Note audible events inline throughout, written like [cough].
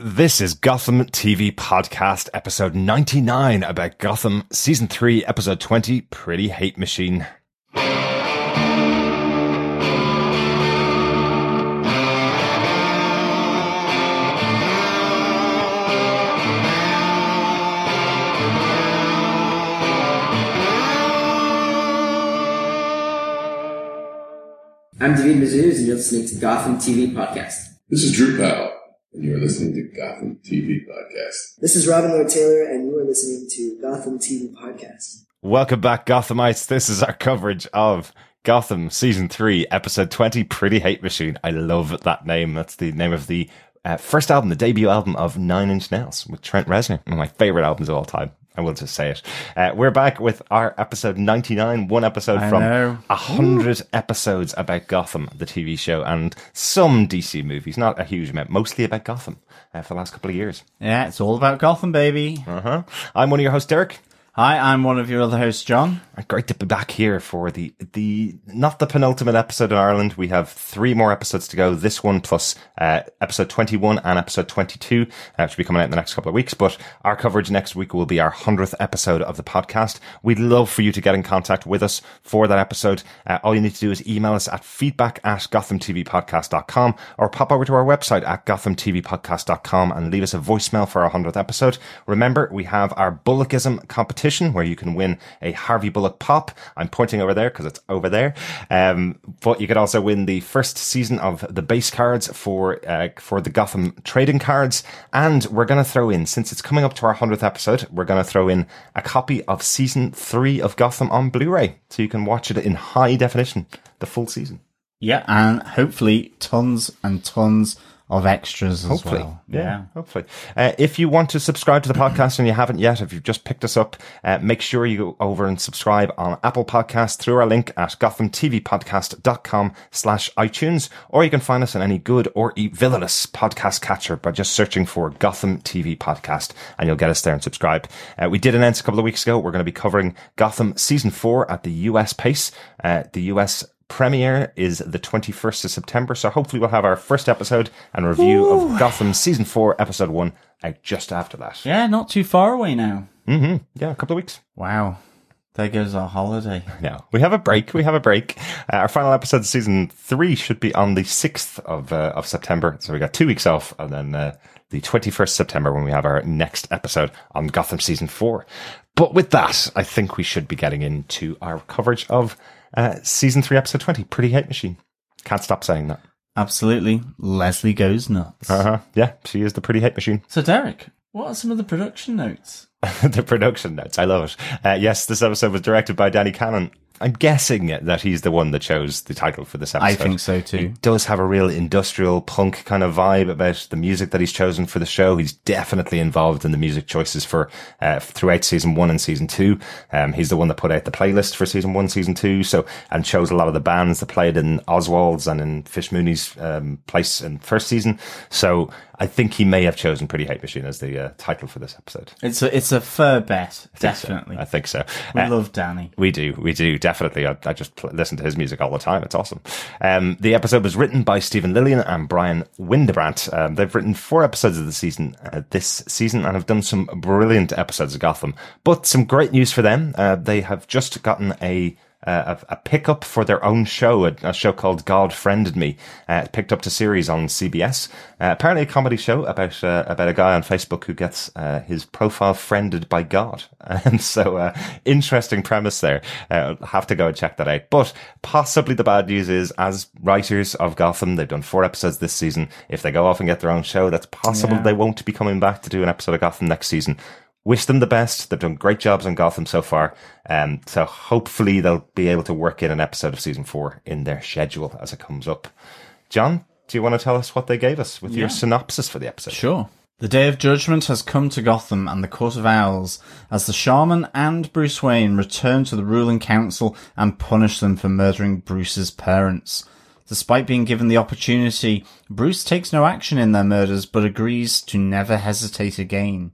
This is Gotham TV Podcast, episode 99 about Gotham, season 3, episode 20, Pretty Hate Machine. I'm David Mazouz, and you're listening to Gotham TV Podcast. This is Drew Powell, and you are listening to Gotham TV Podcast. This is Robin Lord Taylor, and you are listening to Gotham TV Podcast. Welcome back, Gothamites. This is our coverage of Gotham, season 3, episode 20, Pretty Hate Machine. I love that name. That's the name of the uh, first album, the debut album of Nine Inch Nails with Trent Reznor, one of my favorite albums of all time. I will just say it. Uh, we're back with our episode 99, one episode I from know. a hundred episodes about Gotham, the TV show, and some DC movies. Not a huge amount, mostly about Gotham uh, for the last couple of years. Yeah, it's all about Gotham, baby. Uh huh. I'm one of your hosts, Derek. Hi, I'm one of your other hosts, John. Uh, Great to be back here for the the not the penultimate episode in Ireland. We have three more episodes to go. This one plus uh, episode twenty one and episode twenty two, uh, which will be coming out in the next couple of weeks. But our coverage next week will be our hundredth episode of the podcast. We'd love for you to get in contact with us for that episode. Uh, all you need to do is email us at feedback at gothamtvpodcast.com or pop over to our website at gothamtvpodcast.com and leave us a voicemail for our hundredth episode. Remember, we have our Bullockism competition where you can win a Harvey Bullock pop. I'm pointing over there because it's over there. Um, but you could also win the first season of the base cards for uh, for the Gotham trading cards, and we're going to throw in since it's coming up to our hundredth episode, we're going to throw in a copy of season three of Gotham on Blu-ray, so you can watch it in high definition, the full season. Yeah, and hopefully tons and tons of extras as Hopefully. well. Yeah, hopefully. Uh, if you want to subscribe to the podcast and you haven't yet, if you've just picked us up, uh, make sure you go over and subscribe on Apple Podcasts through our link at gothamtvpodcast.com slash iTunes, or you can find us on any good or villainous podcast catcher by just searching for Gotham TV Podcast and you'll get us there and subscribe. Uh, we did announce a couple of weeks ago we're going to be covering Gotham Season 4 at the US pace. Uh, the US premiere is the 21st of September, so hopefully we'll have our first episode and review of Gotham Season 4, Episode 1 out just after that. Yeah, not too far away now. hmm Yeah, a couple of weeks. Wow. There goes our holiday. No, we have a break. We have a break. Uh, our final episode of season three should be on the 6th of, uh, of September. So we got two weeks off and then, uh, the 21st September when we have our next episode on Gotham season four. But with that, I think we should be getting into our coverage of, uh, season three, episode 20, Pretty Hate Machine. Can't stop saying that. Absolutely. Leslie goes nuts. Uh huh. Yeah, she is the Pretty Hate Machine. So, Derek, what are some of the production notes? [laughs] the production notes. I love it. Uh, yes, this episode was directed by Danny Cannon. I'm guessing that he's the one that chose the title for this episode. I think so too. He does have a real industrial punk kind of vibe about the music that he's chosen for the show. He's definitely involved in the music choices for uh, throughout season one and season two. Um, he's the one that put out the playlist for season one, season two. So and chose a lot of the bands that played in Oswald's and in Fish Mooney's um, place in first season. So I think he may have chosen Pretty Hate Machine as the uh, title for this episode. It's a, it's a fair bet. I think so. Definitely. I think so. We Uh, love Danny. we do, we do, definitely. I, I just pl- listen to his music all the time. It's awesome. Um, the episode was written by Steven Lilien and Bryan Wynbrandt. Um, they've written four episodes of the season uh, this season and have done some brilliant episodes of Gotham. But some great news for them. Uh, they have just gotten a uh, a, a pickup for their own show, a, a show called God Friended Me. Uh, picked up to series on CBS. Uh, apparently, a comedy show about uh, about a guy on Facebook who gets uh, his profile friended by God. [laughs] And so, uh, interesting premise there. Uh, have to go and check that out. But possibly the bad news is, as writers of Gotham, they've done four episodes this season. If they go off and get their own show, that's possible Yeah. they won't be coming back to do an episode of Gotham next season wish them the best. They've done great jobs on Gotham so far. Um, so hopefully they'll be able to work in an episode of season four in their schedule as it comes up. John, do you want to tell us what they gave us with your synopsis for the episode? Sure. The day of judgment has come to Gotham and the Court of Owls as the shaman and Bruce Wayne return to the ruling council and punish them for murdering Bruce's parents. Despite being given the opportunity, Bruce takes no action in their murders but agrees to never hesitate again.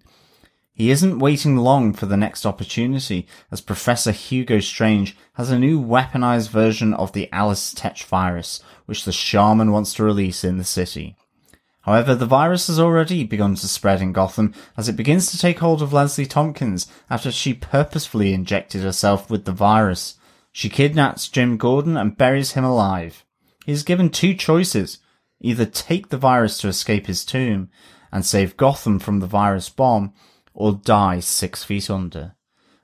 He isn't waiting long for the next opportunity, as Professor Hugo Strange has a new weaponized version of the Alice Tetch virus, which the shaman wants to release in the city. However, the virus has already begun to spread in Gotham as it begins to take hold of Leslie Thompkins after she purposefully injected herself with the virus. She kidnaps Jim Gordon and buries him alive. He is given two choices. Either take the virus to escape his tomb and save Gotham from the virus bomb, or die six feet under.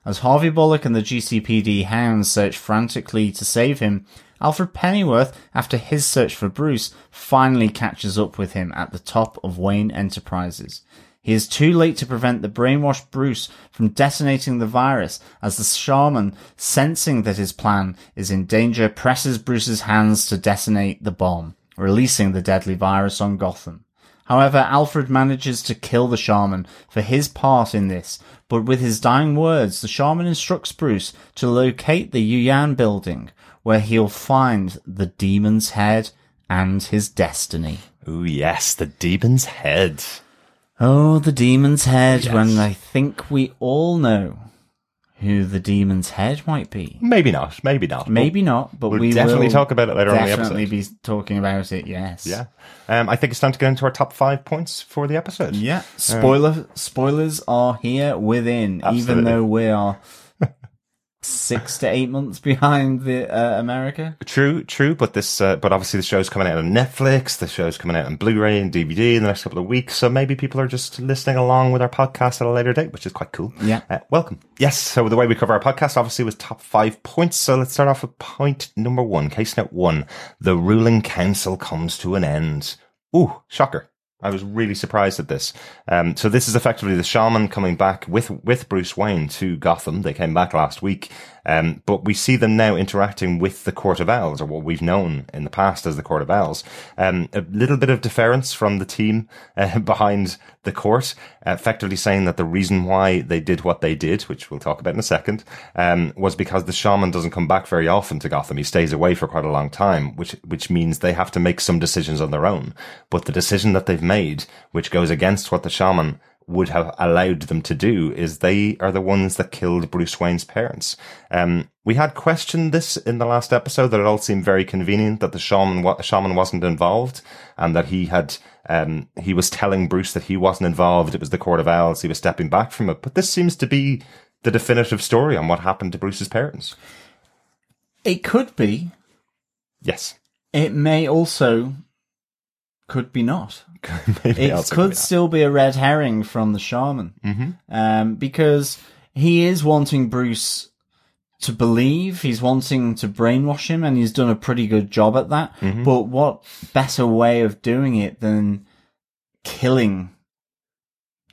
As Harvey Bullock and the GCPD hounds search frantically to save him, Alfred Pennyworth, after his search for Bruce, finally catches up with him at the top of Wayne Enterprises. He is too late to prevent the brainwashed Bruce from detonating the virus as the shaman, sensing that his plan is in danger, presses Bruce's hands to detonate the bomb, releasing the deadly virus on Gotham. However, Alfred manages to kill the shaman for his part in this, but with his dying words, the shaman instructs Bruce to locate the Yuyan building, where he'll find the demon's head and his destiny. Ooh, yes, the demon's head. Oh, the demon's head, when I think we all know who the demon's head might be. Maybe not. Maybe not. Maybe not, but We'll we definitely will talk about it later on in the Definitely be talking about it, yes. Yeah. Um, I think it's time to get into our top five points for the episode. Yeah. Spoiler spoilers are here within, even though we are six to eight months behind the uh, America. True, true, but this, uh, but obviously the show's coming out on Netflix, the show's coming out on Blu-ray and DVD in the next couple of weeks, so maybe people are just listening along with our podcast at a later date, which is quite cool. Yeah. Uh, welcome. Yes, so the way we cover our podcast obviously was top five points, so let's start off with point number one, case note one. The ruling council comes to an end. Ooh, shocker. I was really surprised at this. Um, so this is effectively the shaman coming back with, with Bruce Wayne to Gotham. They came back last week. Um, but we see them now interacting with the Court of Owls, or what we've known in the past as the Court of Owls. Um, a little bit of deference from the team uh, [laughs] behind the court, effectively saying that the reason why they did what they did, which we'll talk about in a second, um, was because the shaman doesn't come back very often to Gotham. He stays away for quite a long time, which which means they have to make some decisions on their own. But the decision that they've made, which goes against what the shaman would have allowed them to do is they are the ones that killed Bruce Wayne's parents. Um, we had questioned this in the last episode that it all seemed very convenient that the shaman, wa- shaman wasn't involved and that he had, um, he was telling Bruce that he wasn't involved. It was the Court of Owls. He was stepping back from it. But this seems to be the definitive story on what happened to Bruce's parents. It could be. Yes. It may also could be not. [laughs] It could still be a red herring from the shaman, mm-hmm. um, because he is wanting Bruce to believe. He's wanting to brainwash him, and he's done a pretty good job at that. Mm-hmm. But what better way of doing it than killing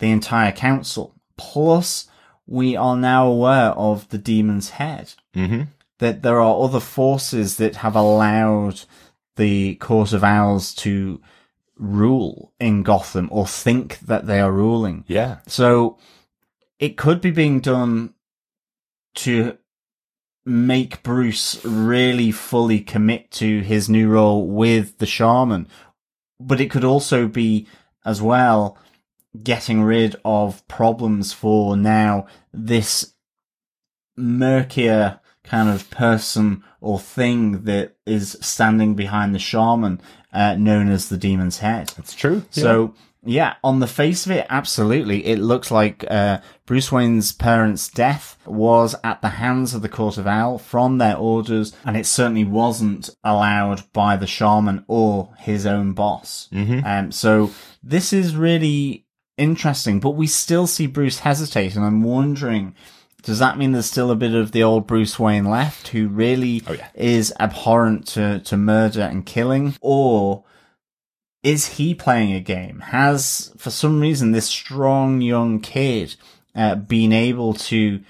the entire council? Plus, we are now aware of the demon's head. Mhm. That there are other forces that have allowed the Court of Owls to rule in Gotham or think that they are ruling. Yeah. So it could be being done to make Bruce really fully commit to his new role with the shaman. But it could also be as well getting rid of problems for now this murkier kind of person or thing that is standing behind the shaman, uh, known as the demon's head. That's true. So yeah, on the face of it, absolutely, it looks like uh, Bruce Wayne's parents' death was at the hands of the Court of Owl from their orders, and it certainly wasn't allowed by the shaman or his own boss. Mm-hmm. Um, so this is really interesting, but we still see Bruce hesitate, and I'm wondering. Does that mean there's still a bit of the old Bruce Wayne left who really Oh, yeah. is abhorrent to, to murder and killing? Or is he playing a game? Has, for some reason, this strong young kid uh, been able to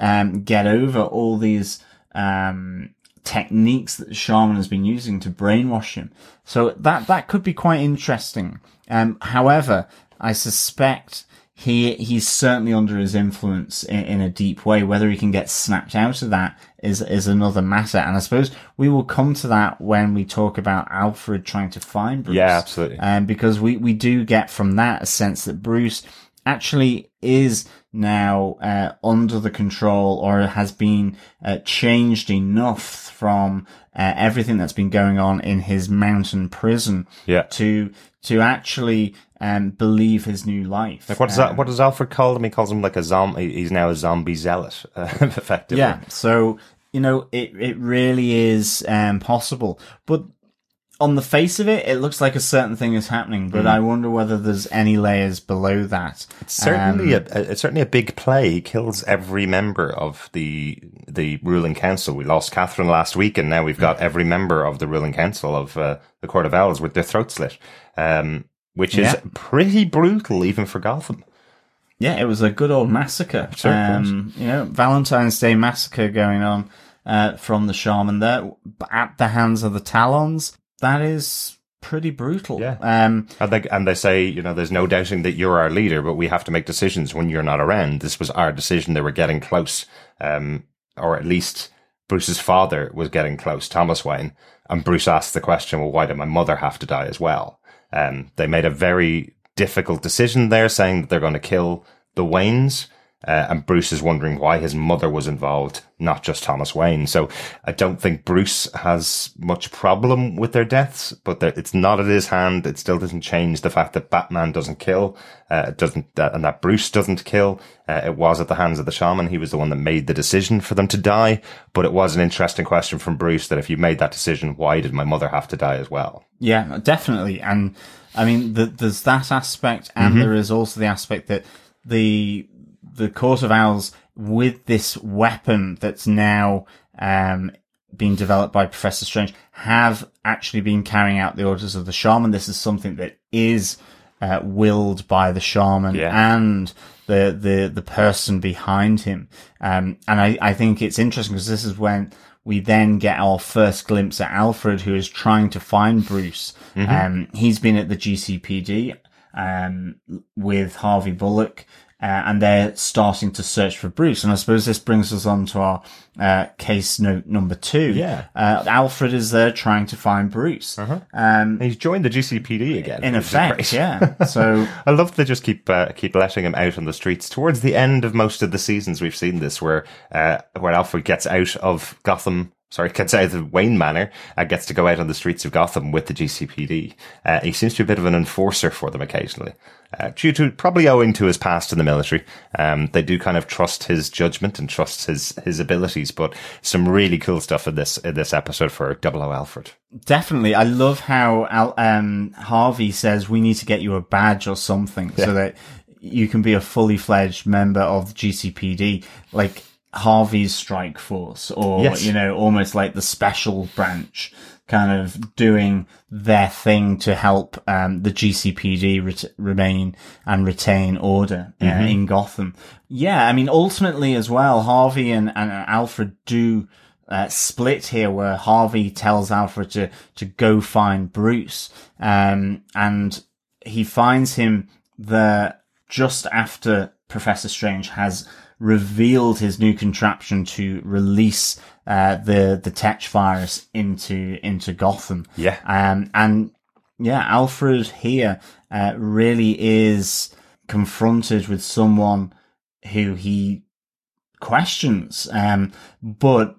um, get over all these um, techniques that the shaman has been using to brainwash him? So that that could be quite interesting. Um, however, I suspect he he's certainly under his influence in, in a deep way. Whether he can get snapped out of that is is another matter. And I suppose we will come to that when we talk about Alfred trying to find Bruce. Yeah, absolutely. Um, because we we do get from that a sense that Bruce actually is now uh, under the control or has been uh, changed enough from uh, everything that's been going on in his mountain prison Yeah. to to actually um, believe his new life. Like what does Um, that? What does Alfred call him? He calls him like a zombie. He's now a zombie zealot, uh, [laughs] effectively. Yeah. So, you know, it, it really is, um, possible. But on the face of it, it looks like a certain thing is happening, but I wonder whether there's any layers below that. Certainly, Um, a, a, it's certainly a big play. He kills every member of the the ruling council. We lost Catherine last week, and now we've got every member of the ruling council of uh, the Court of Owls with their throat slit, um, which is Yeah. pretty brutal, even for Gotham. Yeah, it was a good old massacre. Sure um, you know, Valentine's Day massacre going on, uh, from the shaman there at the hands of the Talons. That is pretty brutal. Yeah. Um, And they, and they say, you know, there's no doubting that you're our leader, but we have to make decisions when you're not around. This was our decision. They were getting close, um, or at least Bruce's father was getting close, Thomas Wayne. And Bruce asked the question, well, why did my mother have to die as well? Um, they made a very difficult decision there, saying that they're going to kill the Waynes. Uh, and Bruce is wondering why his mother was involved, not just Thomas Wayne. So I don't think Bruce has much problem with their deaths, but it's not at his hand. It still doesn't change the fact that Batman doesn't kill, uh, it doesn't, uh, and that Bruce doesn't kill. Uh, it was at the hands of the shaman. He was the one that made the decision for them to die. But it was an interesting question from Bruce that if you made that decision, why did my mother have to die as well? Yeah, definitely. And I mean, the, there's that aspect, and Mm-hmm. there is also the aspect that the the Court of Owls, with this weapon that's now um, being developed by Professor Strange, have actually been carrying out the orders of the shaman. This is something that is uh, willed by the shaman Yeah. and the the the person behind him. Um, and I I think it's interesting because this is when we then get our first glimpse at Alfred, who is trying to find Bruce. Um, he's been at the GCPD um, with Harvey Bullock. Uh, and they're starting to search for Bruce. And I suppose this brings us on to our uh, case note number two. Yeah. Uh, Alfred is there trying to find Bruce. Um, He's joined the GCPD again. in effect, yeah. [laughs] So, I love they just keep uh, keep letting him out on the streets. Towards the end of most of the seasons, we've seen this where uh, where Alfred gets out of Gotham. Sorry, gets out of Wayne Manor and gets to go out on the streets of Gotham with the GCPD. Uh, he seems to be a bit of an enforcer for them occasionally, uh, due to probably owing to his past in the military. Um, they do kind of trust his judgment and trust his his abilities. But some really cool stuff in this in this episode for Double O Alfred. Definitely. I love how Al, um, Harvey says we need to get you a badge or something so that you can be a fully fledged member of the GCPD, like Harvey's strike force or, Yes. you know, almost like the special branch kind of doing their thing to help, um, the GCPD ret- remain and retain order uh, in Gotham. Yeah. I mean, ultimately as well, Harvey and, and Alfred do, uh, split here where Harvey tells Alfred to, to go find Bruce. Um, and he finds him there just after Professor Strange has revealed his new contraption to release, uh, the, the Tetch virus into, into Gotham. Yeah. Um, and yeah, Alfred here, uh, really is confronted with someone who he questions, um, but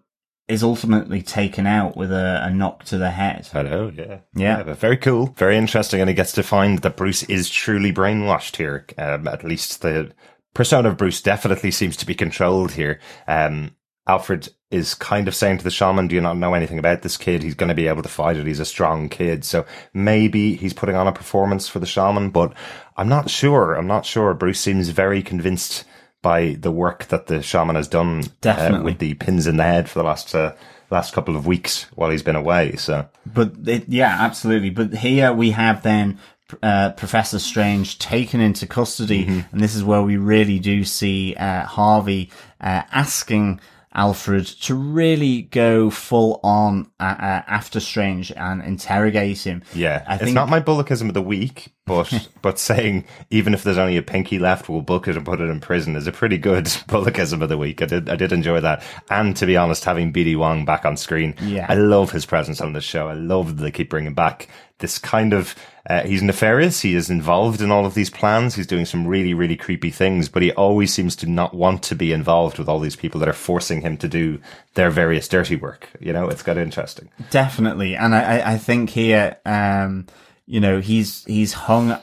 is ultimately taken out with a, a knock to the head. Hello, yeah. Yeah. but very cool. Very interesting. And he gets to find that Bruce is truly brainwashed here. Um, at least the persona of Bruce definitely seems to be controlled here. Um, Alfred is kind of saying to the shaman, do you not know anything about this kid? He's going to be able to fight it. He's a strong kid. So maybe he's putting on a performance for the shaman, but I'm not sure. I'm not sure. Bruce seems very convinced by the work that the shaman has done uh, Definitely. with the pins in the head for the last, uh, last couple of weeks while he's been away. So But it, yeah, absolutely. But here we have then uh, Professor Strange taken into custody, and this is where we really do see uh, Harvey uh, asking Alfred to really go full on uh, uh, after Strange and interrogate him. Yeah, I it's not my Bullockism of the week, but [laughs] but saying even if there's only a pinky left, we'll book it and put it in prison is a pretty good [laughs] bullockism of the week. I did I did enjoy that, and to be honest, having BD Wong back on screen, Yeah. I love his presence on this show. I love that they keep bringing back this kind of. Uh, he's nefarious. He is involved in all of these plans. He's doing some really, really creepy things, but he always seems to not want to be involved with all these people that are forcing him to do their various dirty work. You know, it's got interesting. Definitely, and I, I- I think here, um, you know, he's he's hung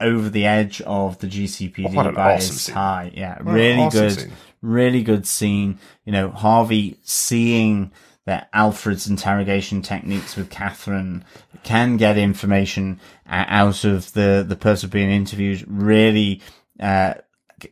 over the edge of the GCPD an by awesome his tie. Yeah, What really awesome good, scene. really good scene. You know, Harvey seeing that Alfred's interrogation techniques with Catherine can get information out of the the person being interviewed. Really. Uh,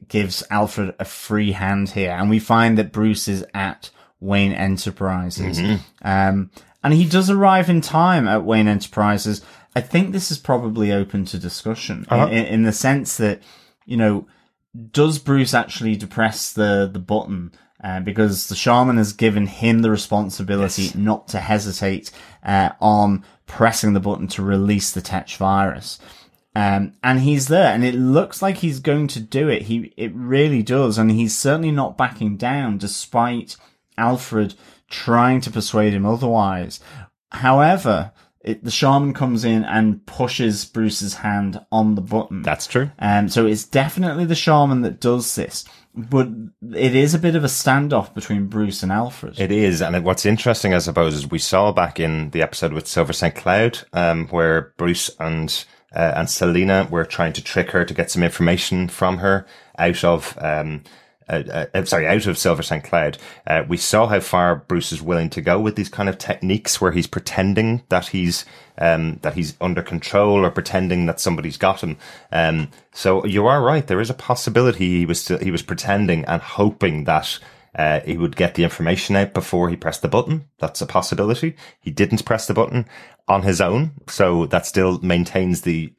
gives Alfred a free hand here, and we find that Bruce is at Wayne Enterprises. Um, and he does arrive in time at Wayne Enterprises. I think this is probably open to discussion in, in, in the sense that, you know, does Bruce actually depress the, the button? Uh, because the shaman has given him the responsibility not to hesitate uh, on pressing the button to release the Tetch virus. Um, and he's there, and it looks like he's going to do it. He, it really does, and he's certainly not backing down, despite Alfred trying to persuade him otherwise. However, it, the shaman comes in and pushes Bruce's hand on the button. That's true. Um, so it's definitely the shaman that does this, but it is a bit of a standoff between Bruce and Alfred. It is, and what's interesting, I suppose, is we saw back in the episode with Silver St. Cloud, um, where Bruce and uh, and Selina were trying to trick her to get some information from her out of. Um, uh, uh, sorry, out of Silver St. Cloud, uh, we saw how far Bruce is willing to go with these kind of techniques where he's pretending that he's um, that he's under control or pretending that somebody's got him. Um, so you are right. There is a possibility he was still, he was pretending and hoping that uh, he would get the information out before he pressed the button. That's a possibility. He didn't press the button on his own, so that still maintains the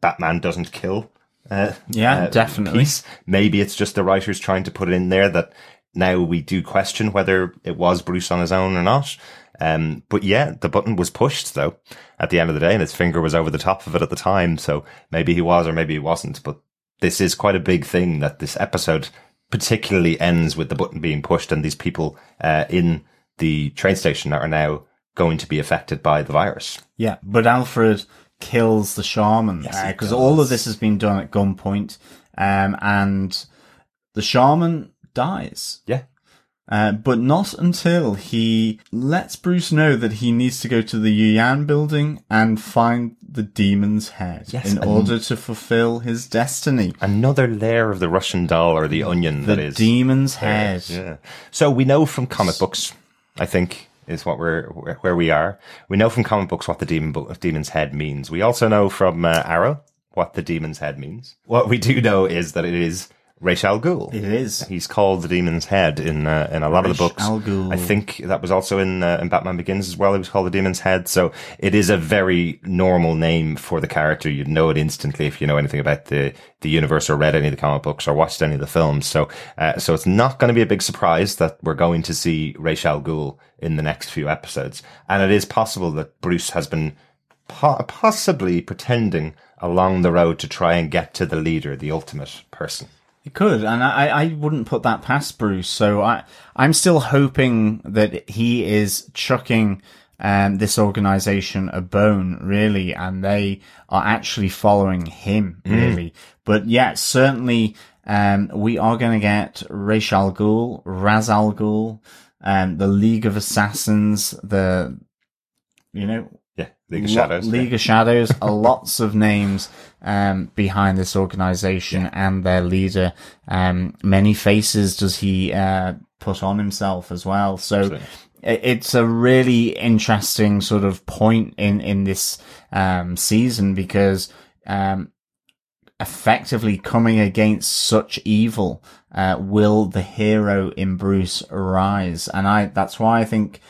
Batman doesn't kill. Uh, Yeah, uh, definitely. piece. Maybe it's just the writers trying to put it in there that now we do question whether it was Bruce on his own or not. Um, but yeah, the button was pushed though at the end of the day, and his finger was over the top of it at the time. So maybe he was, or maybe he wasn't. But this is quite a big thing that this episode particularly ends with the button being pushed and these people uh, in the train station that are now going to be affected by the virus. Yeah, but Alfred kills the shaman Yes, he because all of this has been done at gunpoint, um, and the shaman dies. Yeah. Uh, but not until he lets Bruce know that he needs to go to the Yuan building and find the demon's head Yes, in order to fulfill his destiny. Another layer of the Russian doll or the onion that The is demon's head. Yeah. So we know from comic books, I think, is what we're where we are. We know from comic books what the demon demon's head means. We also know from uh, Arrow what the demon's head means. What we do know is that it is Ra's al Ghul. It is. He's called the demon's head in uh, in a lot of the books. al Ghul. I think that was also in uh, in Batman Begins as well. He was called the demon's head. So it is a very normal name for the character. You'd know it instantly if you know anything about the the universe or read any of the comic books or watched any of the films. So uh, so it's not going to be a big surprise that we're going to see Ra's al Ghul in the next few episodes. And it is possible that Bruce has been po- possibly pretending along the road to try and get to the leader, the ultimate person. It could, and I, I wouldn't put that past Bruce. So I, I'm still hoping that he is chucking um, this organization a bone, really, and they are actually following him, really. But yeah, certainly, um, we are going to get Ra's al Ghul, Raz al Ghul, um, the League of Assassins, the, you know, Yeah, League of Lo- Shadows. League of Shadows. [laughs] lots of names um, behind this organization and their leader. Um, many faces does he uh, put on himself as well. So Absolutely. it's a really interesting sort of point in in this um, season because. Um, effectively coming against such evil uh, will the hero in Bruce arise and I that's why I think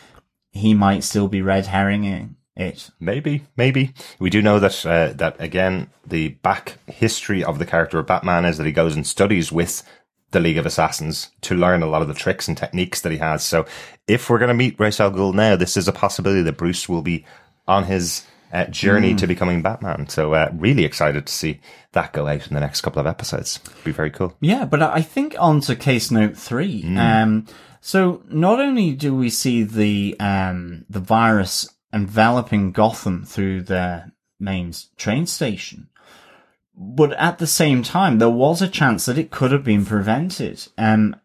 he might still be red herringing it Maybe, maybe. We do know that uh, that again, the back history of the character of Batman is that he goes and studies with the League of Assassins to learn a lot of the tricks and techniques that he has. So, if we're going to meet Ra's al Ghul now, this is a possibility that Bruce will be on his uh, journey to becoming Batman. So uh, really excited to see that go out in the next couple of episodes. Be very cool. Yeah, but I think on to case note three. Um, so not only do we see the um, the virus enveloping Gotham through their main train station, but at the same time, there was a chance that it could have been prevented, um,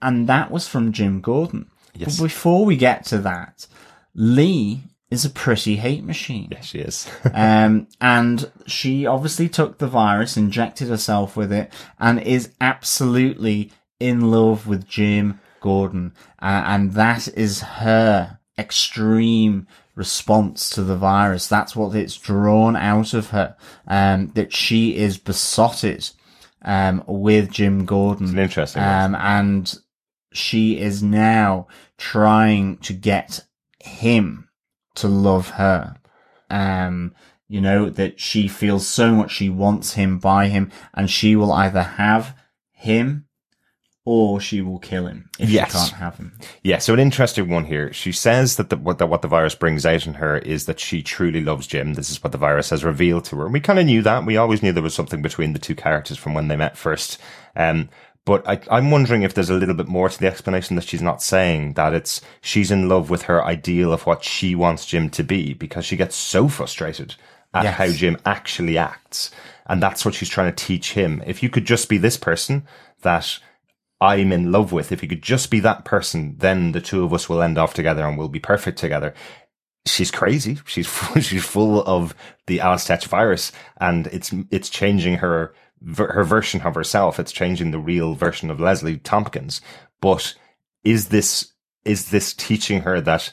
and that was from Jim Gordon. Yes. But before we get to that, Lee is a pretty hate machine. Yes, she is. [laughs] Um, and she obviously took the virus, injected herself with it, and is absolutely in love with Jim Gordon. Uh, and that is her extreme response to the virus. That's what it's drawn out of her. Um, that she is besotted, um, with Jim Gordon. an interesting. Um, and she is now trying to get him to love her. Um, you know, that she feels so much she wants him by him and she will either have him or she will kill him if Yes. she can't have him. Yeah, so an interesting one here. She says that the, what, the, what the virus brings out in her is that she truly loves Jim. This is what the virus has revealed to her. And we kind of knew that. We always knew there was something between the two characters from when they met first. Um, but I, I'm wondering if there's a little bit more to the explanation that she's not saying, that it's she's in love with her ideal of what she wants Jim to be because she gets so frustrated at Yes. how Jim actually acts. And that's what she's trying to teach him. If you could just be this person that I'm in love with. If you could just be that person, then the two of us will end off together and we'll be perfect together. She's crazy. She's [laughs] full, she's full of the Alice Tetch virus, and it's it's changing her her version of herself. It's changing the real version of Leslie Thompkins. But is this is this teaching her that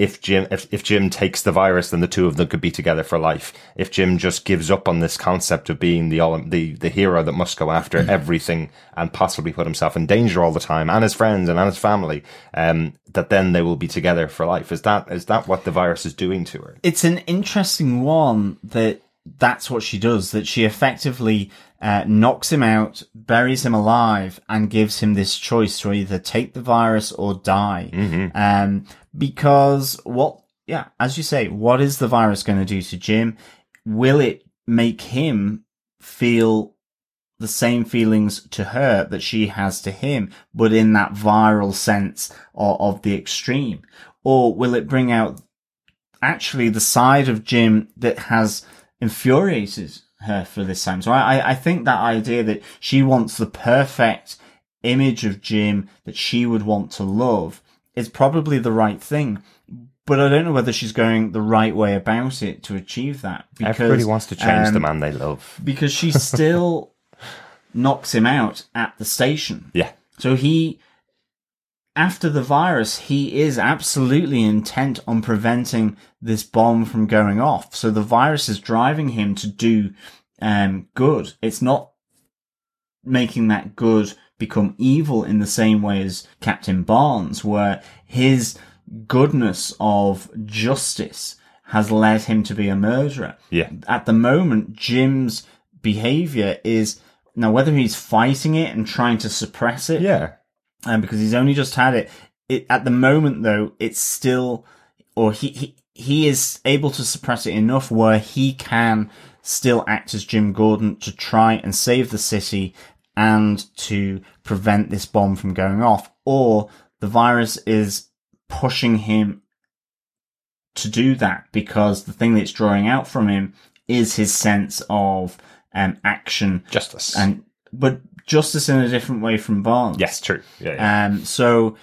if Jim if, if Jim takes the virus, then the two of them could be together for life. If Jim just gives up on this concept of being the all the the hero that must go after everything and possibly put himself in danger all the time and his friends and, and his family, um, that then they will be together for life. Is that is that what the virus is doing to her? It's an interesting one that that's what she does, that she effectively uh, knocks him out, buries him alive, and gives him this choice to either take the virus or die. Um, because what, yeah, as you say, what is the virus going to do to Jim? Will it make him feel the same feelings to her that she has to him, but in that viral sense of, of the extreme? Or will it bring out actually the side of Jim that has infuriated her for this time. So I, I- think that idea that she wants the perfect image of Jim that she would want to love is probably the right thing. But I don't know whether she's going the right way about it to achieve that. Because, Everybody wants to change the um, man they love. Because she still [laughs] knocks him out at the station. Yeah. So he, after the virus, he is absolutely intent on preventing this bomb from going off. So the virus is driving him to do um, good. It's not making that good become evil in the same way as Captain Barnes, where his goodness of justice has led him to be a murderer. Yeah. At the moment, Jim's behavior is now whether he's fighting it and trying to suppress it, Yeah. Um, because he's only just had it. It at the moment though, it's still, or he he he is able to suppress it enough where he can still act as Jim Gordon to try and save the city and to prevent this bomb from going off, or the virus is pushing him to do that because the thing that's drawing out from him is his sense of um, action Justice. and but justice in a different way from Barnes. yes, true. Yeah. yeah. Um. So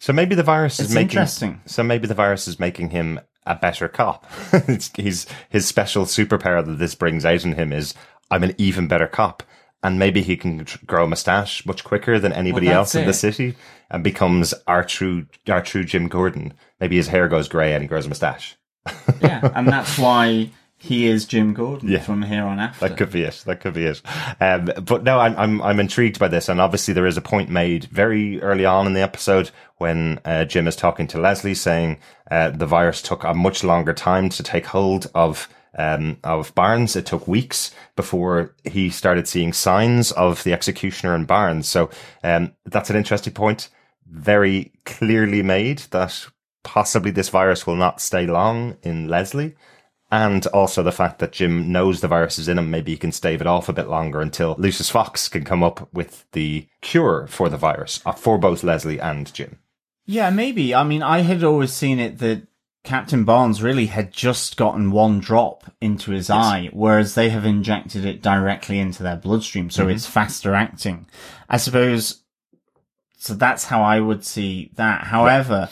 So maybe the virus is making. interesting. So maybe the virus is making him a better cop. [laughs] he's his special superpower that this brings out in him is I'm an even better cop, and maybe he can grow a mustache much quicker than anybody Well, else in the city, and becomes our true our true Jim Gordon. Maybe his hair goes grey and he grows a mustache. [laughs] yeah, and that's why he is Jim Gordon Yeah. from here on after. That could be it. That could be it. Um, but no, I'm, I'm I'm intrigued by this, and obviously there is a point made very early on in the episode when uh, Jim is talking to Leslie, saying uh, the virus took a much longer time to take hold of. Um, of Barnes, it took weeks before he started seeing signs of the executioner in Barnes. So um, that's an interesting point. Very clearly made that possibly this virus will not stay long in Leslie and also the fact that Jim knows the virus is in him. Maybe he can stave it off a bit longer until Lucius Fox can come up with the cure for the virus uh, for both Leslie and Jim. Yeah, maybe. I mean, I had always seen it that Captain Barnes really had just gotten one drop into his eye, whereas they have injected it directly into their bloodstream, so it's faster acting. I suppose. So that's how I would see that. However,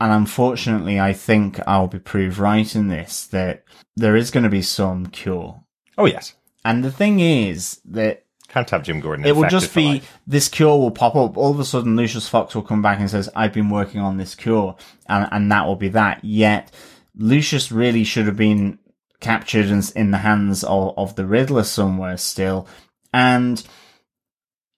and unfortunately, I think I'll be proved right in this that there is going to be some cure. Oh yes, And the thing is that can't have Jim Gordon. it will just be life. this cure will pop up. All of a sudden, Lucius Fox will come back and says, "I've been working on this cure," and and that will be that. Yet Lucius really should have been captured and in the hands of, of the Riddler somewhere still, and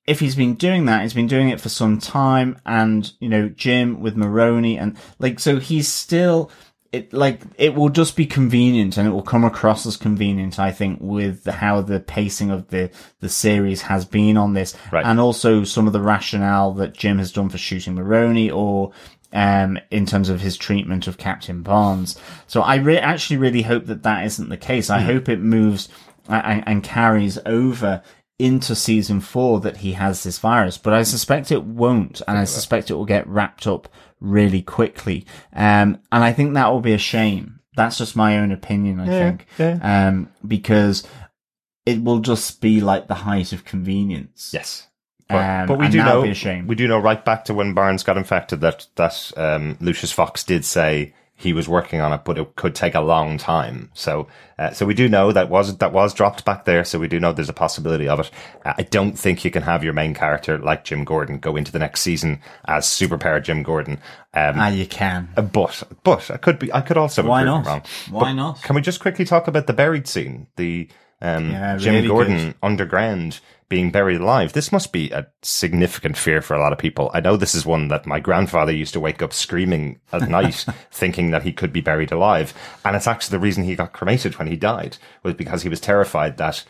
if he's been doing that, he's been doing it for some time, and you know Jim with Maroni and like so he's still it like it will just be convenient and it will come across as convenient i think with how the pacing of the the series has been on this. Right. and also some of the rationale that jim has done for shooting maroni or um in terms of his treatment of captain barnes. So i re- actually really hope that that isn't the case. I hope it moves and, and carries over into season four that he has this virus, but I suspect it won't, and I suspect it will get wrapped up really quickly. Um, and I think that will be a shame. That's just my own opinion, I think. Um, because it will just be like the height of convenience. Yes. But, Um, but we do know be a shame. we do know right back to when Barnes got infected that that um, Lucius Fox did say he was working on it, but it could take a long time. So uh, so we do know that was that was dropped back there. So we do know there's a possibility of it. Uh, I don't think you can have your main character like Jim Gordon go into the next season as superpowered Jim Gordon. Um, Ah, you can. uh, but but I could be I could also Why not? wrong. Why But not? Can we just quickly talk about the buried scene? The um, Yeah, Jim really Gordon good. underground being buried alive. This must be a significant fear for a lot of people. I know this is one that my grandfather used to wake up screaming at night, [laughs] thinking that he could be buried alive, and it's actually the reason he got cremated when he died was because he was terrified that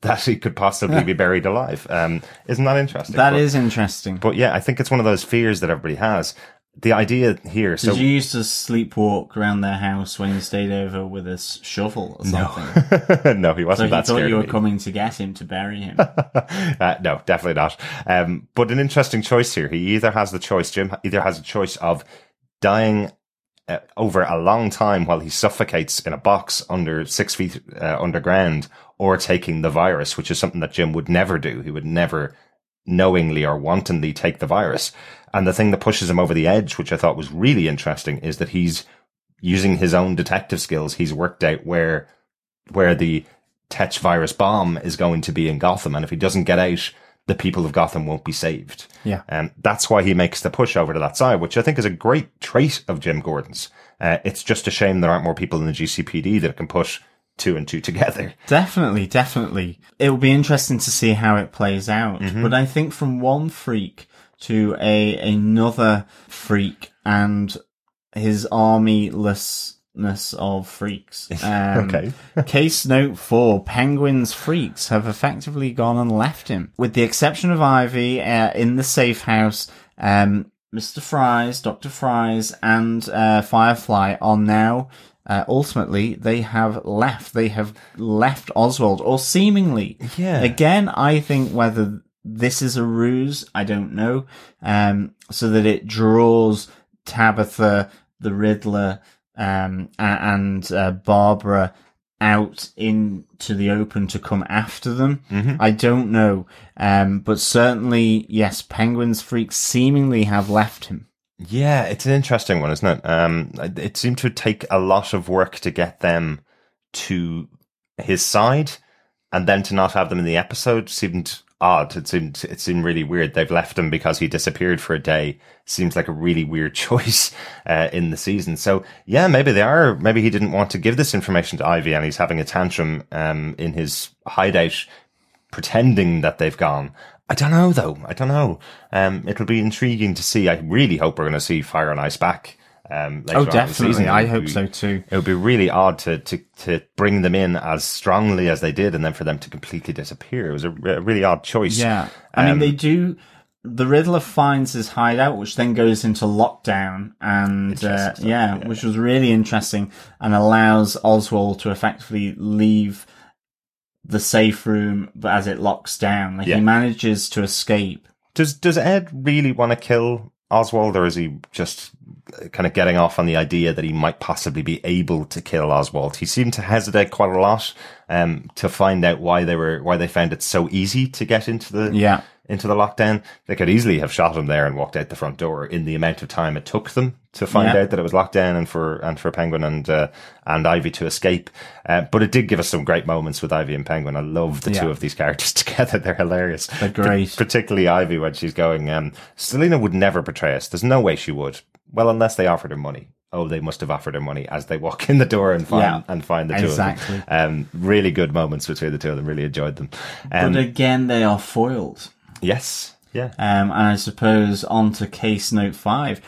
that he could possibly be buried alive. Um, isn't that interesting? That but, is interesting. But yeah, I think it's one of those fears that everybody has. The idea here, so Did you used to sleepwalk around their house when you stayed over with a shovel or something? [laughs] no, he wasn't he that thought you were coming to get him to bury him. [laughs] Uh, no, definitely not. Um, but an interesting choice here. He either has the choice, Jim either has a choice of dying uh, over a long time while he suffocates in a box under six feet uh, underground, or taking the virus, which is something that Jim would never do. He would never knowingly or wantonly take the virus. And the thing that pushes him over the edge, which I thought was really interesting, is that he's using his own detective skills. He's worked out where where the Tetch virus bomb is going to be in Gotham, and if he doesn't get out, the people of Gotham won't be saved. Yeah. and that's why he makes the push over to that side, which I think is a great trait of Jim Gordon's. Uh, it's just a shame there aren't more people in the GCPD that can push two and two together. [laughs] Definitely, definitely. It will be interesting to see how it plays out. Mm-hmm. But I think from one freak to a another freak and his armylessness of freaks. [laughs] Um, Okay. [laughs] case note four: Penguin's freaks have effectively gone and left him, with the exception of Ivy uh, in the safe house. Um, Mr. Freeze, Dr. Fries, and uh, Firefly are now uh, ultimately they have left. They have left Oswald, or seemingly. Yeah. Again, I think whether this is a ruse, I don't know. Um, so that it draws Tabitha, the Riddler, um, and uh, Barbara out into the open to come after them. I don't know. Um, but certainly, yes, Penguin's freaks seemingly have left him. Yeah, it's an interesting one, isn't it? Um, it seemed to take a lot of work to get them to his side, and then to not have them in the episode seemed odd. It seemed it seemed really weird. They've left him because he disappeared for a day. Seems like a really weird [laughs] choice uh, in the season. So yeah, maybe they are. Maybe he didn't want to give this information to Ivy, and he's having a tantrum um, in his hideout pretending that they've gone. I don't know though. I don't know. Um, it'll be intriguing to see. I really hope we're going to see Fire and Ice back. Um, later Oh, on in the definitely. I hope be- so too. It would be really odd to, to, to bring them in as strongly as they did and then for them to completely disappear. It was a, re- a really odd choice. Yeah. I mean, Um, they do. the Riddler finds his hideout, which then goes into lockdown, and uh, yeah, yeah. which was really interesting, and allows Oswald to effectively leave the safe room, but as it locks down, like Yeah. he manages to escape. Does does Ed really want to kill Oswald, or is he just kind of getting off on the idea that he might possibly be able to kill Oswald? He seemed to hesitate quite a lot um, to find out why they were why they found it so easy to get into the Yeah. into the lockdown. They could easily have shot him there and walked out the front door in the amount of time it took them to find Yeah. out that it was locked down and for and for Penguin and uh, and Ivy to escape. Uh, but it did give us some great moments with Ivy and Penguin. I love the two of these characters [laughs] together. They're hilarious. They're great. particularly Ivy when she's going. Um, Selina would never betray us. There's no way she would. Well, unless they offered her money. Oh, they must have offered her money as they walk in the door and find Yeah, and find the two exactly. of them. Um, really good moments between the two of them. Really enjoyed them. Um, but again, they are foiled. yes, yeah. Um, and I suppose on to case note five.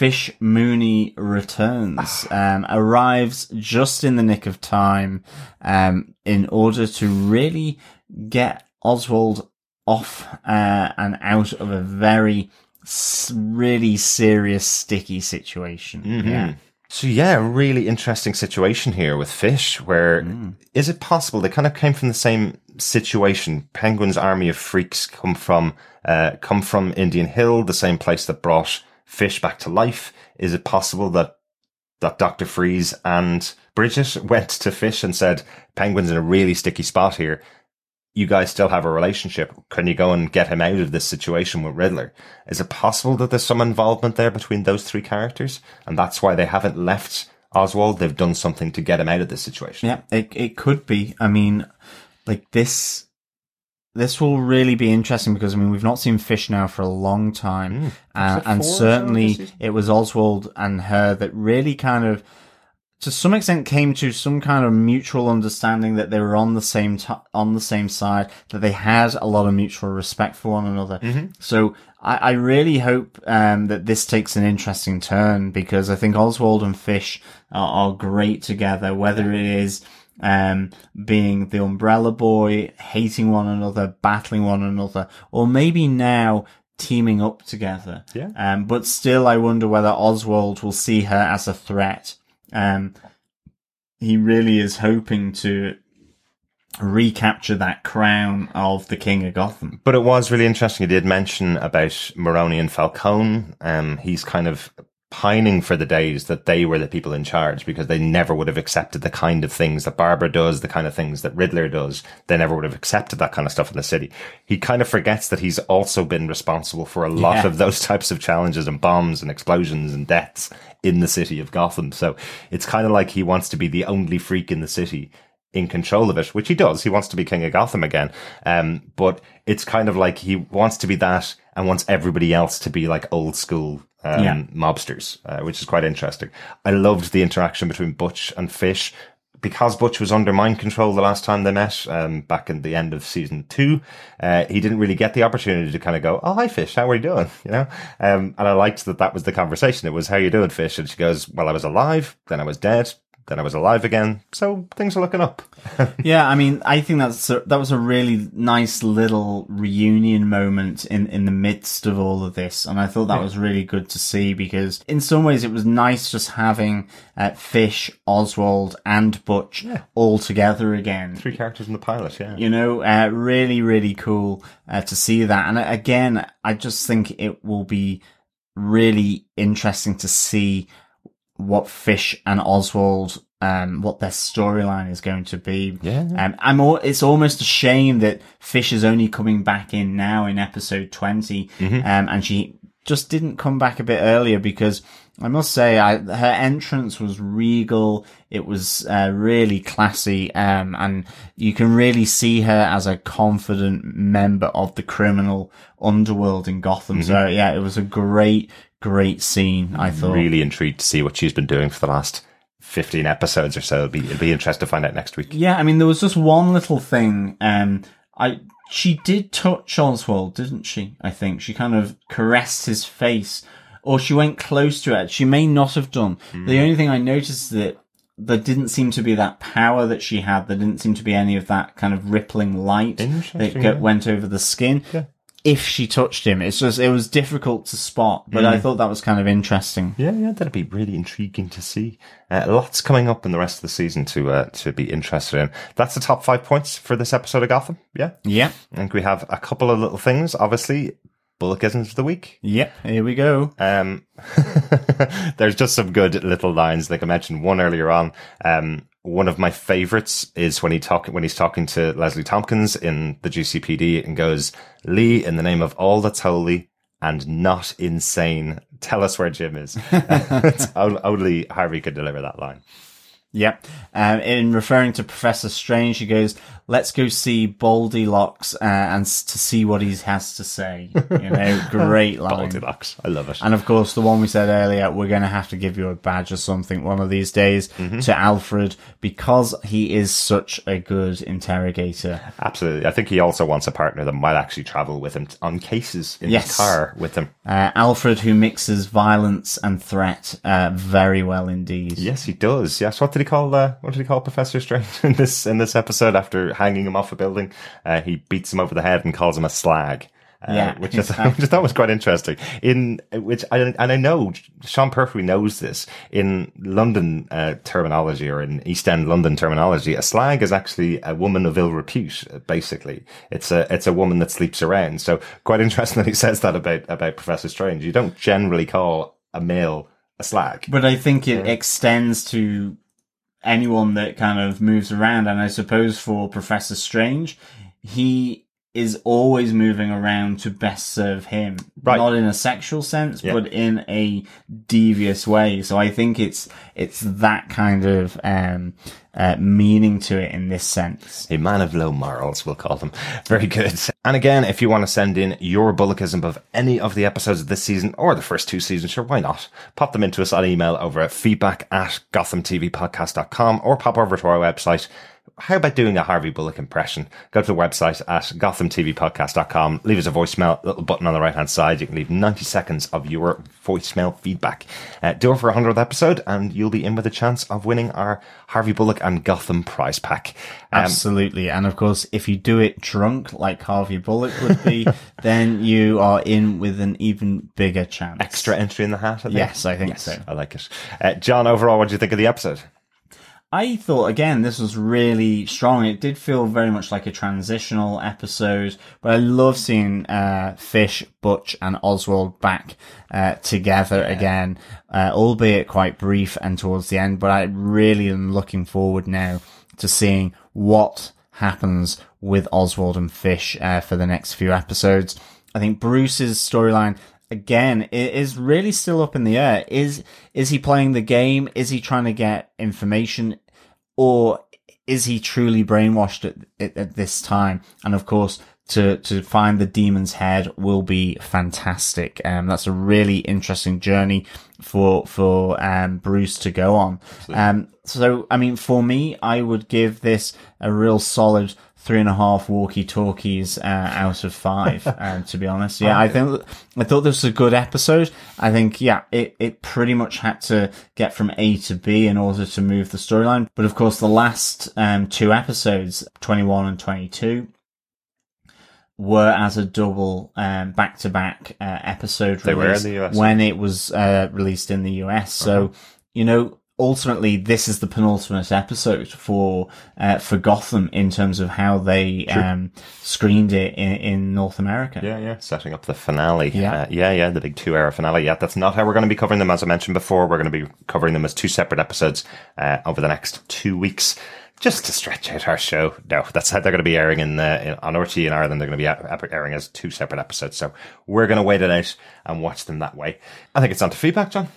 Fish Mooney returns, um, arrives just in the nick of time, um, in order to really get Oswald off, uh, and out of a very, really serious, sticky situation. Yeah. So yeah, really interesting situation here with Fish. Where is it possible they kind of came from the same situation? Penguin's army of freaks come from uh, come from Indian Hill, the same place that brought Fish back to life. Is it possible that that Doctor Freeze and Bridget [laughs] went to Fish and said, "Penguin's in a really sticky spot here. You guys still have a relationship. Can you go and get him out of this situation with Riddler?" Is it possible that there's some involvement there between those three characters, and that's why they haven't left Oswald? They've done something to get him out of this situation. Yeah, it it could be. I mean, like this this will really be interesting because I mean we've not seen Fish now for a long time, uh, Episode and four or so certainly it was Oswald and her that really kind of, to some extent, came to some kind of mutual understanding that they were on the same t- on the same side, that they had a lot of mutual respect for one another. So I, I really hope um, that this takes an interesting turn because I think Oswald and Fish are, are great together, whether it is um, being the umbrella boy, hating one another, battling one another, or maybe now teaming up together. Yeah. Um, but still, I wonder whether Oswald will see her as a threat. Um, he really is hoping to recapture that crown of the King of Gotham. But it was really interesting. He did mention about Maroni and Falcone. Um, he's kind of pining for the days that they were the people in charge because they never would have accepted the kind of things that Barbara does, the kind of things that Riddler does. They never would have accepted that kind of stuff in the city. He kind of forgets that he's also been responsible for a lot Yeah. of those [laughs] types of challenges and bombs and explosions and deaths in the city of Gotham. So it's kind of like he wants to be the only freak in the city in control of it, which he does. He wants to be king of Gotham again. Um, but it's kind of like he wants to be that and wants everybody else to be like old school um, Yeah. mobsters, uh, which is quite interesting. I loved the interaction between Butch and Fish. Because Butch was under mind control the last time they met, um, back in the end of season two, uh, he didn't really get the opportunity to kind of go, "Oh, hi, Fish, how are you doing?" [laughs] You know, um, and I liked that that was the conversation. It was, "How you doing, Fish?" And she goes, "Well, I was alive, then I was dead, then I was alive again, so things are looking up." [laughs] yeah, I mean, I think that's a, that was a really nice little reunion moment in in the midst of all of this, and I thought that was really good to see because in some ways it was nice just having uh, Fish, Oswald, and Butch all together again. Three characters in the pilot, yeah. You know, uh, really, really cool uh, to see that. And uh, again, I just think it will be really interesting to see what Fish and Oswald, um, what their storyline is going to be. Yeah, Um, I'm all, it's almost a shame that Fish is only coming back in now in episode 20. Mm-hmm. Um, and she just didn't come back a bit earlier because I must say, I, her entrance was regal. It was uh, really classy, um, and you can really see her as a confident member of the criminal underworld in Gotham. So Mm-hmm. yeah, it was a great, great scene. I thought. Really intrigued to see what she's been doing for the last 15 episodes or so. It'll be, it'll be interesting to find out next week. Yeah, I mean, there was just one little thing. Um, I she did touch Oswald, didn't she? I think she kind of caressed his face, or she went close to it. She may not have done. The only thing I noticed is that there didn't seem to be that power that she had. There didn't seem to be any of that kind of rippling light that yeah. went over the skin. If she touched him. It's just, it was difficult to spot, but I thought that was kind of interesting. Yeah, yeah, that'd be really intriguing to see. Uh, lots coming up in the rest of the season to uh, to be interested in. That's the top five points for this episode of Gotham. Yeah, Yeah. I think we have a couple of little things. Obviously, bullockisms of the week. Yep. Here we go. Um, [laughs] there's just some good little lines. Like I mentioned one earlier on. Um, one of my favorites is when he talk when he's talking to Leslie Thompkins in the GCPD and goes, "Lee, in the name of all that's holy and not insane, tell us where Jim is." [laughs] Only Harvey could deliver that line. Yep. Um, in referring to Professor Strange, he goes, "Let's go see Baldilocks uh, and s- to see what he has to say." You know, [laughs] great line. Goldilocks, I love it. And of course, the one we said earlier, we're going to have to give you a badge or something one of these days to Alfred because he is such a good interrogator. Absolutely, I think he also wants a partner that might actually travel with him on cases in Yes. his car with him. Uh, Alfred, who mixes violence and threat uh, very well indeed. Yes, he does. Yes. What did he call? Uh, what did he call Professor Strange [laughs] in this in this episode? After hanging him off a building, uh, he beats him over the head and calls him a slag. Uh, Yeah, which I, thought, [laughs] which I thought was quite interesting. In which, I, and I know Sean Pertwee knows this. In London uh, terminology or in East End London terminology, a slag is actually a woman of ill repute. uh, Basically, it's a it's a woman that sleeps around. So quite [laughs] interesting that he says that about about Professor Strange. You don't generally call a male a slag. But I think it extends to anyone that kind of moves around. And I suppose for Professor Strange, he is always moving around to best serve him. Right. Not in a sexual sense, Yeah. but in a devious way. So I think it's, it's that kind of, um, uh, meaning to it in this sense. A man of low morals, we'll call them. Very good. And again, if you want to send in your bullockism of any of the episodes of this season or the first two seasons, sure, why not? Pop them into us on email over at feedback at gothamtvpodcast.com or pop over to our website. How about doing a Harvey Bullock impression? Go to the website at gothamtvpodcast.com, leave us a voicemail, little button on the right hand side. You can leave 90 seconds of your voicemail feedback. Uh, do it for a 100th episode and you'll be in with a chance of winning our Harvey Bullock and Gotham prize pack. Um, Absolutely. And of course, if you do it drunk, like Harvey Bullock would be, [laughs] then you are in with an even bigger chance. extra entry in the hat, I think. Yes, I think so. I like it. Uh, John, overall, what do you think of the episode? I thought again this was really strong. It did feel very much like a transitional episode, but I love seeing uh, Fish, Butch, and Oswald back uh, together again, uh, albeit quite brief and towards the end. But I really am looking forward now to seeing what happens with Oswald and Fish uh, for the next few episodes. I think Bruce's storyline again it is really still up in the air. Is is he playing the game? Is he trying to get information, or is he truly brainwashed at, at, at this time? And of course, to to find the demon's head will be fantastic. Um, that's a really interesting journey for for um Bruce to go on. Um, so I mean, for me, I would give this a real solid three and a half walkie talkies uh, out of five. [laughs] um, to be honest, yeah, I think I thought this was a good episode. I think yeah, it it pretty much had to get from A to B in order to move the storyline. But of course, the last um two episodes, twenty one and twenty two were as a double um, back-to-back uh, episode They were in the US. when it was uh, released in the US. So you know, ultimately, this is the penultimate episode for uh, for Gotham in terms of how they um, screened it in, in North America. Yeah, yeah. Setting up the finale. Yeah. Uh, yeah, yeah. The big two hour finale. Yeah, that's not how we're going to be covering them. As I mentioned before, we're going to be covering them as two separate episodes uh, over the next two weeks. Just to stretch out our show. No, that's how they're going to be airing in, uh, in on RTÉ in Ireland. They're going to be airing as two separate episodes. So we're going to wait it out and watch them that way. I think it's on to feedback, John.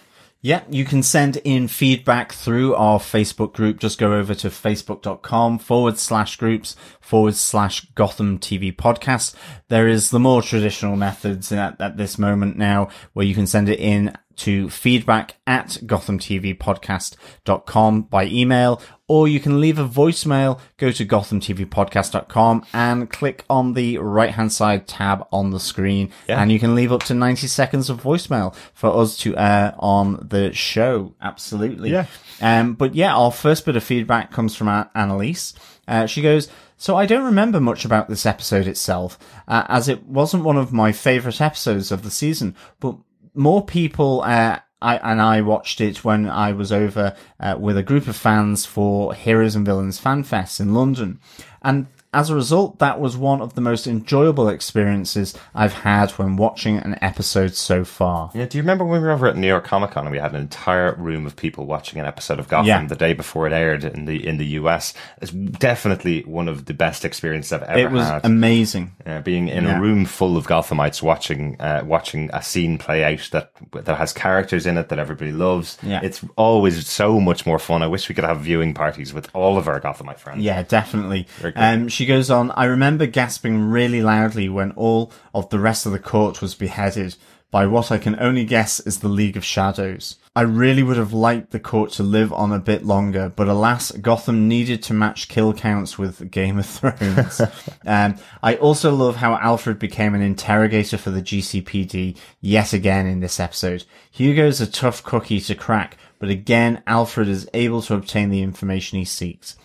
Yeah, you can send in feedback through our Facebook group. Just go over to facebook.com forward slash groups forward slash Gotham TV podcast. There is the more traditional methods at, at this moment now where you can send it in to feedback at gothamtvpodcast.com by email, or you can leave a voicemail, go to gothamtvpodcast.com and click on the right hand side tab on the screen. Yeah. And you can leave up to 90 seconds of voicemail for us to air on the show. Absolutely. Yeah. Um, but yeah, our first bit of feedback comes from Annalise. Uh, she goes, so I don't remember much about this episode itself, uh, as it wasn't one of my favorite episodes of the season, but more people, uh, I, and I watched it when I was over uh, with a group of fans for Heroes and Villains Fan Fest in London. And as a result, that was one of the most enjoyable experiences I've had when watching an episode so far. Yeah, do you remember when we were over at New York Comic Con and we had an entire room of people watching an episode of Gotham Yeah. the day before it aired in the in the US? It's definitely one of the best experiences I've ever had. It was had. amazing. Uh, being in Yeah. a room full of Gothamites watching uh, watching a scene play out that that has characters in it that everybody loves. Yeah. It's always so much more fun. I wish we could have viewing parties with all of our Gothamite friends. Yeah, definitely. Um, she goes on, I remember gasping really loudly when all of the rest of the court was beheaded by what I can only guess is the League of Shadows. I really would have liked the court to live on a bit longer, but alas, Gotham needed to match kill counts with Game of Thrones. [laughs] um, I also love how Alfred became an interrogator for the GCPD yet again in this episode. Hugo's a tough cookie to crack, but again, Alfred is able to obtain the information he seeks.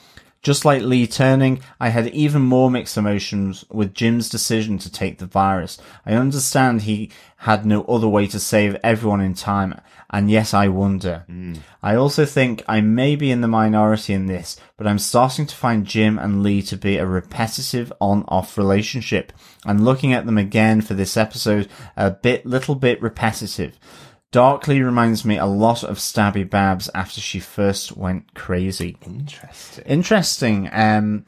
Just like Lee turning, I had even more mixed emotions with Jim's decision to take the virus. I understand he had no other way to save everyone in time, and yes, I wonder. Hmm. I also think I may be in the minority in this, but I'm starting to find Jim and Lee to be a repetitive on-off relationship, and looking at them again for this episode, a bit, little bit repetitive. Dark Lee reminds me a lot of Stabby Babs after she first went crazy. Interesting. Interesting. Um,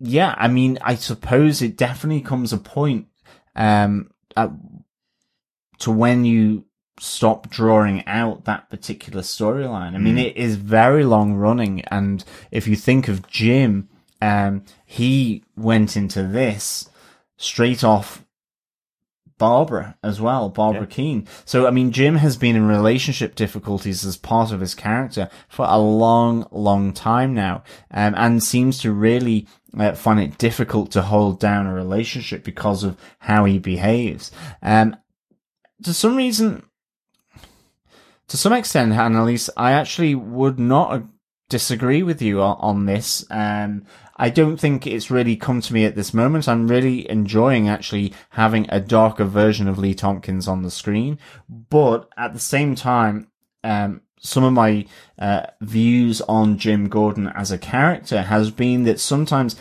yeah, I mean, I suppose it definitely comes a point, um, at, to when you stop drawing out that particular storyline. I mean, it is very long running. And if you think of Jim, um, he went into this straight off Barbara as well, Barbara Yeah. Kean. So, I mean, Jim has been in relationship difficulties as part of his character for a long, long time now, um, and seems to really uh, find it difficult to hold down a relationship because of how he behaves. Um, to some reason, to some extent, Annalise, I actually would not disagree with you on, on this. Um, I don't think it's really come to me at this moment. I'm really enjoying actually having a darker version of Lee Thompkins on the screen, but at the same time, um, some of my uh, views on Jim Gordon as a character has been that sometimes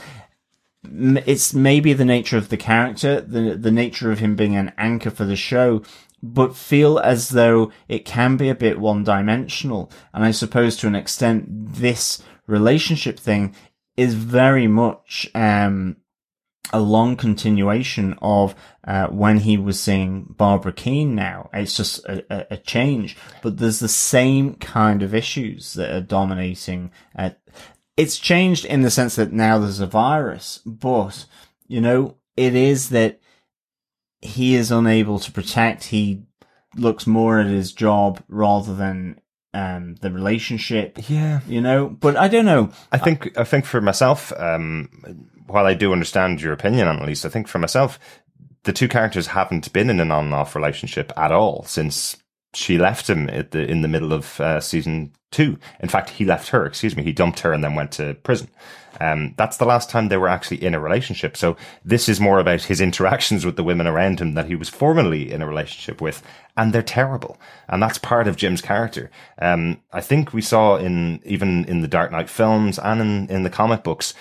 it's maybe the nature of the character, the the nature of him being an anchor for the show, but feel as though it can be a bit one dimensional. And I suppose to an extent, this relationship thing is very much um, a long continuation of uh, when he was seeing Barbara Kean now. It's just a, a, a change, but there's the same kind of issues that are dominating. Uh, it's changed in the sense that now there's a virus, but you know, it is that he is unable to protect. He looks more at his job rather than um, the relationship. Yeah. You know, but I don't know. I think I think for myself, um, while I do understand your opinion on Annalise, I think for myself, the two characters haven't been in an on and off relationship at all since she left him the in the middle of uh, season two. In fact, he left her. Excuse me, he dumped her and then went to prison. Um, that's the last time they were actually in a relationship. So this is more about his interactions with the women around him that he was formerly in a relationship with, and they're terrible. And that's part of Jim's character. Um, I think we saw in even in the Dark Knight films and in, in the comic books,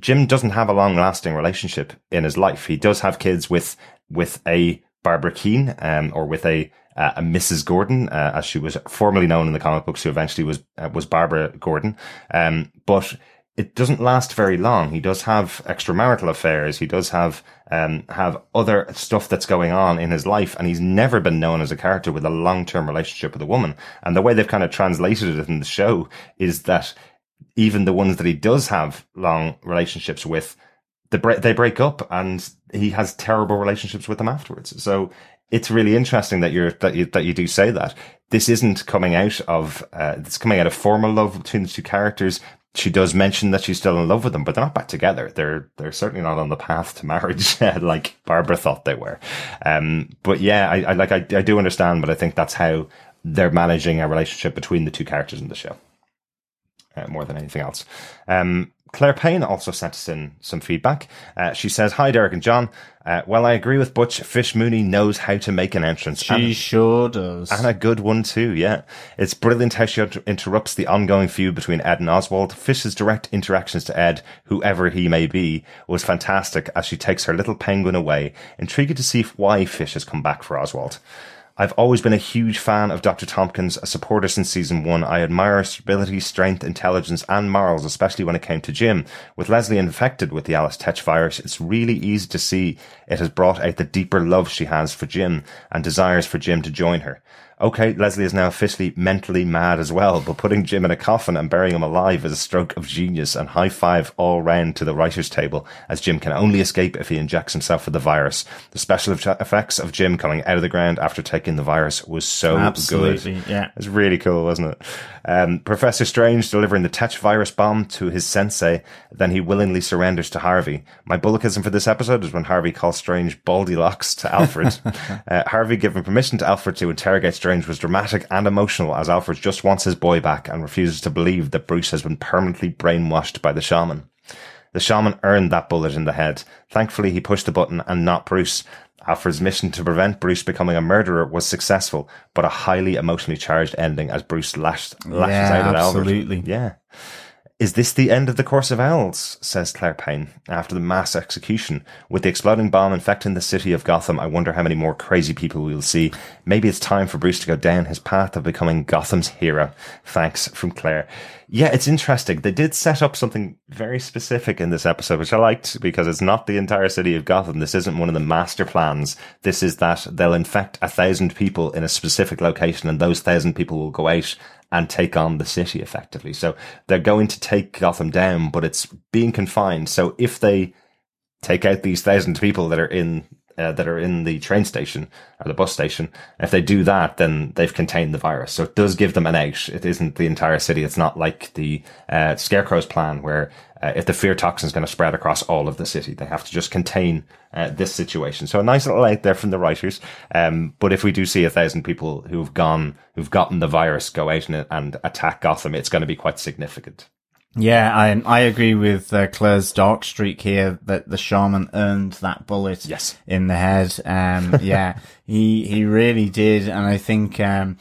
Jim doesn't have a long lasting relationship in his life. He does have kids with with a Barbara Kean, um, or with a uh, Mrs. Gordon, uh, as she was formerly known in the comic books, who eventually was uh, was Barbara Gordon. Um, but it doesn't last very long. He does have extramarital affairs. He does have um, have other stuff that's going on in his life, and he's never been known as a character with a long term relationship with a woman. And the way they've kind of translated it in the show is that even the ones that he does have long relationships with, they break, they break up and he has terrible relationships with them afterwards. So it's really interesting that you're, that you, that you do say that. This isn't coming out of, uh, it's coming out of formal love between the two characters. She does mention that she's still in love with them, but they're not back together. They're, they're certainly not on the path to marriage [laughs] like Barbara thought they were. Um, but yeah, I, I like, I, I do understand, but I think that's how they're managing a relationship between the two characters in the show. Uh, more than anything else. Um, Claire Payne also sent us in some feedback. Uh, she says, Hi, Derek and John. Uh, well, I agree with Butch. Fish Mooney knows how to make an entrance. She and, sure does. and a good one, too, yeah. It's brilliant how she inter- interrupts the ongoing feud between Ed and Oswald. Fish's direct interactions to Ed, whoever he may be, was fantastic as she takes her little penguin away. Intrigued to see why Fish has come back for Oswald. I've always been a huge fan of Dr. Thompkins, a supporter since season one. I admire her stability, strength, intelligence, and morals, especially when it came to Jim. With Leslie infected with the Alice Tetch virus, it's really easy to see it has brought out the deeper love she has for Jim and desires for Jim to join her. Okay, Leslie is now officially mentally mad as well, but putting Jim in a coffin and burying him alive is a stroke of genius and high five all round to the writer's table, as Jim can only escape if he injects himself with the virus. The special effects of Jim coming out of the ground after taking the virus was so Absolutely, good. yeah. It's really cool, wasn't it? Um, Professor Strange delivering the Tetch virus bomb to his sensei, then he willingly surrenders to Harvey. My bullockism for this episode is when Harvey calls Strange Baldilocks to Alfred. [laughs] uh, Harvey giving permission to Alfred to interrogate Strange was dramatic and emotional as Alfred just wants his boy back and refuses to believe that Bruce has been permanently brainwashed by the shaman. The shaman earned that bullet in the head. Thankfully, he pushed the button and not Bruce. Alfred's mission to prevent Bruce becoming a murderer was successful, but a highly emotionally charged ending as Bruce lashed, lashes Yeah, out at Albert. absolutely. Yeah. Is this the end of the Court of Owls? says Claire Payne. After the mass execution, with the exploding bomb infecting the city of Gotham, I wonder how many more crazy people we'll see. Maybe it's time for Bruce to go down his path of becoming Gotham's hero. Thanks from Claire. Yeah, it's interesting. They did set up something very specific in this episode, which I liked because it's not the entire city of Gotham. This isn't one of the master plans. This is that they'll infect a thousand people in a specific location and those thousand people will go out and take on the city effectively. So they're going to take Gotham down, but it's being confined. So if they take out these thousand people that are in uh, that are in the train station or the bus station, if they do that, then they've contained the virus. So it does give them an out. It isn't the entire city. It's not like the uh, Scarecrow's plan where uh, if the fear toxin is going to spread across all of the city, they have to just contain uh, this situation. So a nice little out there from the writers. Um, but if we do see a thousand people who've gone, who've gotten the virus go out and, and attack Gotham, it's going to be quite significant. Yeah, I I agree with uh, Claire's dark streak here that the shaman earned that bullet Yes. in the head. Um, [laughs] yeah, he he really did, and I think um,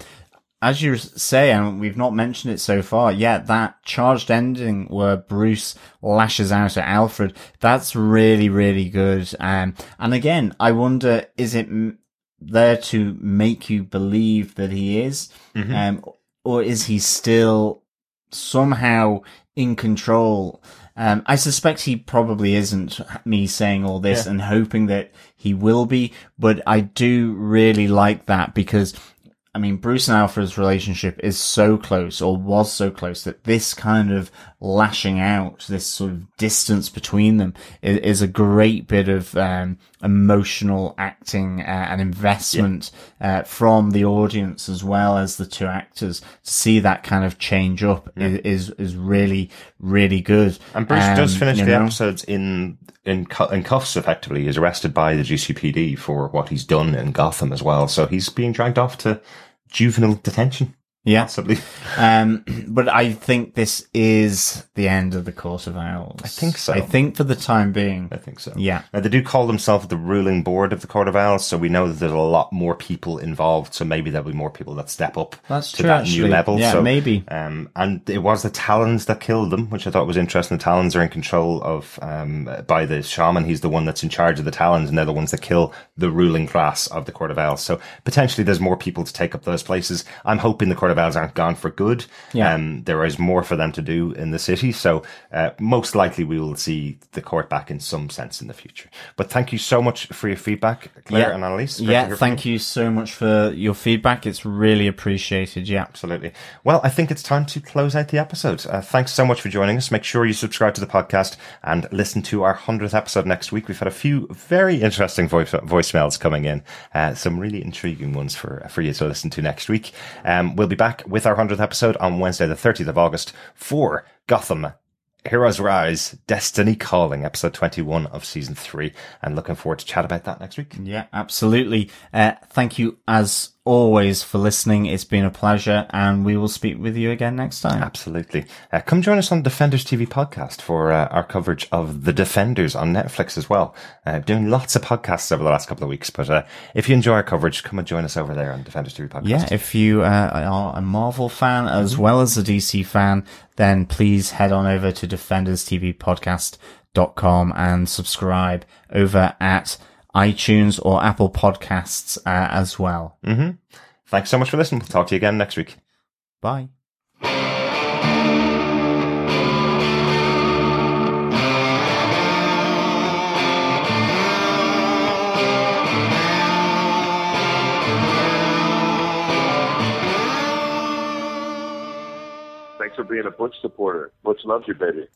as you say, and we've not mentioned it so far, yet, that charged ending where Bruce lashes out at Alfred, that's really really good. Um, and again, I wonder, is it m- there to make you believe that he is, um, or is he still somehow in control. Um, I suspect he probably isn't me saying all this Yeah. and hoping that he will be, but I do really like that because I mean, Bruce and Alfred's relationship is so close or was so close that this kind of lashing out, this sort of distance between them is, is a great bit of, um, emotional acting uh, and investment, uh, from the audience as well as the two actors to see that kind of change up is, is, is really, really good. And Bruce does Um, finish the know? episodes in in, in cuffs. Effectively, is arrested by the GCPD for what he's done in Gotham as well. So he's being dragged off to juvenile detention, Yeah. possibly. [laughs] Um, but I think this is the end of the Court of Owls. I think so. I think for the time being. I think so. Yeah. Now, they do call themselves the ruling board of the Court of Owls, so we know that there's a lot more people involved. So maybe there'll be more people that step up That's to true, that actually. new level. Yeah, so, maybe. Um, and it was the Talons that killed them, which I thought was interesting. The Talons are in control of um, by the shaman. He's the one that's in charge of the Talons, and they're the ones that kill the ruling class of the Court of Owls. So potentially, there's more people to take up those places. I'm hoping the Court of Owls aren't gone for good. Yeah. Um, there is more for them to do in the city. So uh, most likely we will see the court back in some sense in the future. But thank you so much for your feedback, Claire and Annalise. Great Yeah, thank you so much for your feedback. It's really appreciated. Yeah. Absolutely. Well, I think it's time to close out the episode. Uh, thanks so much for joining us. Make sure you subscribe to the podcast and listen to our 100th episode next week. We've had a few very interesting voice- voicemails coming in, uh, some really intriguing ones for, for you to listen to next week. Um, we'll be back with our 100th episode on Wednesday, the 30th of August for Gotham Heroes Rise, Destiny Calling, episode 21 of season three. And looking forward to chat about that next week. Yeah, absolutely. Uh, thank you as always for listening. It's been a pleasure and we will speak with you again next time. Absolutely. Uh, come join us on Defenders TV podcast for uh, our coverage of The Defenders on Netflix as well. Uh, doing lots of podcasts over the last couple of weeks, but uh, if you enjoy our coverage, come and join us over there on Defenders TV podcast. Yeah, if you uh, are a Marvel fan as well as a DC fan, then please head on over to defenderstvpodcast.com and subscribe over at iTunes or Apple Podcasts uh, as well. Thanks so much for listening. We'll talk to you again next week. Bye. Thanks for being a Butch supporter. Butch loves you, baby.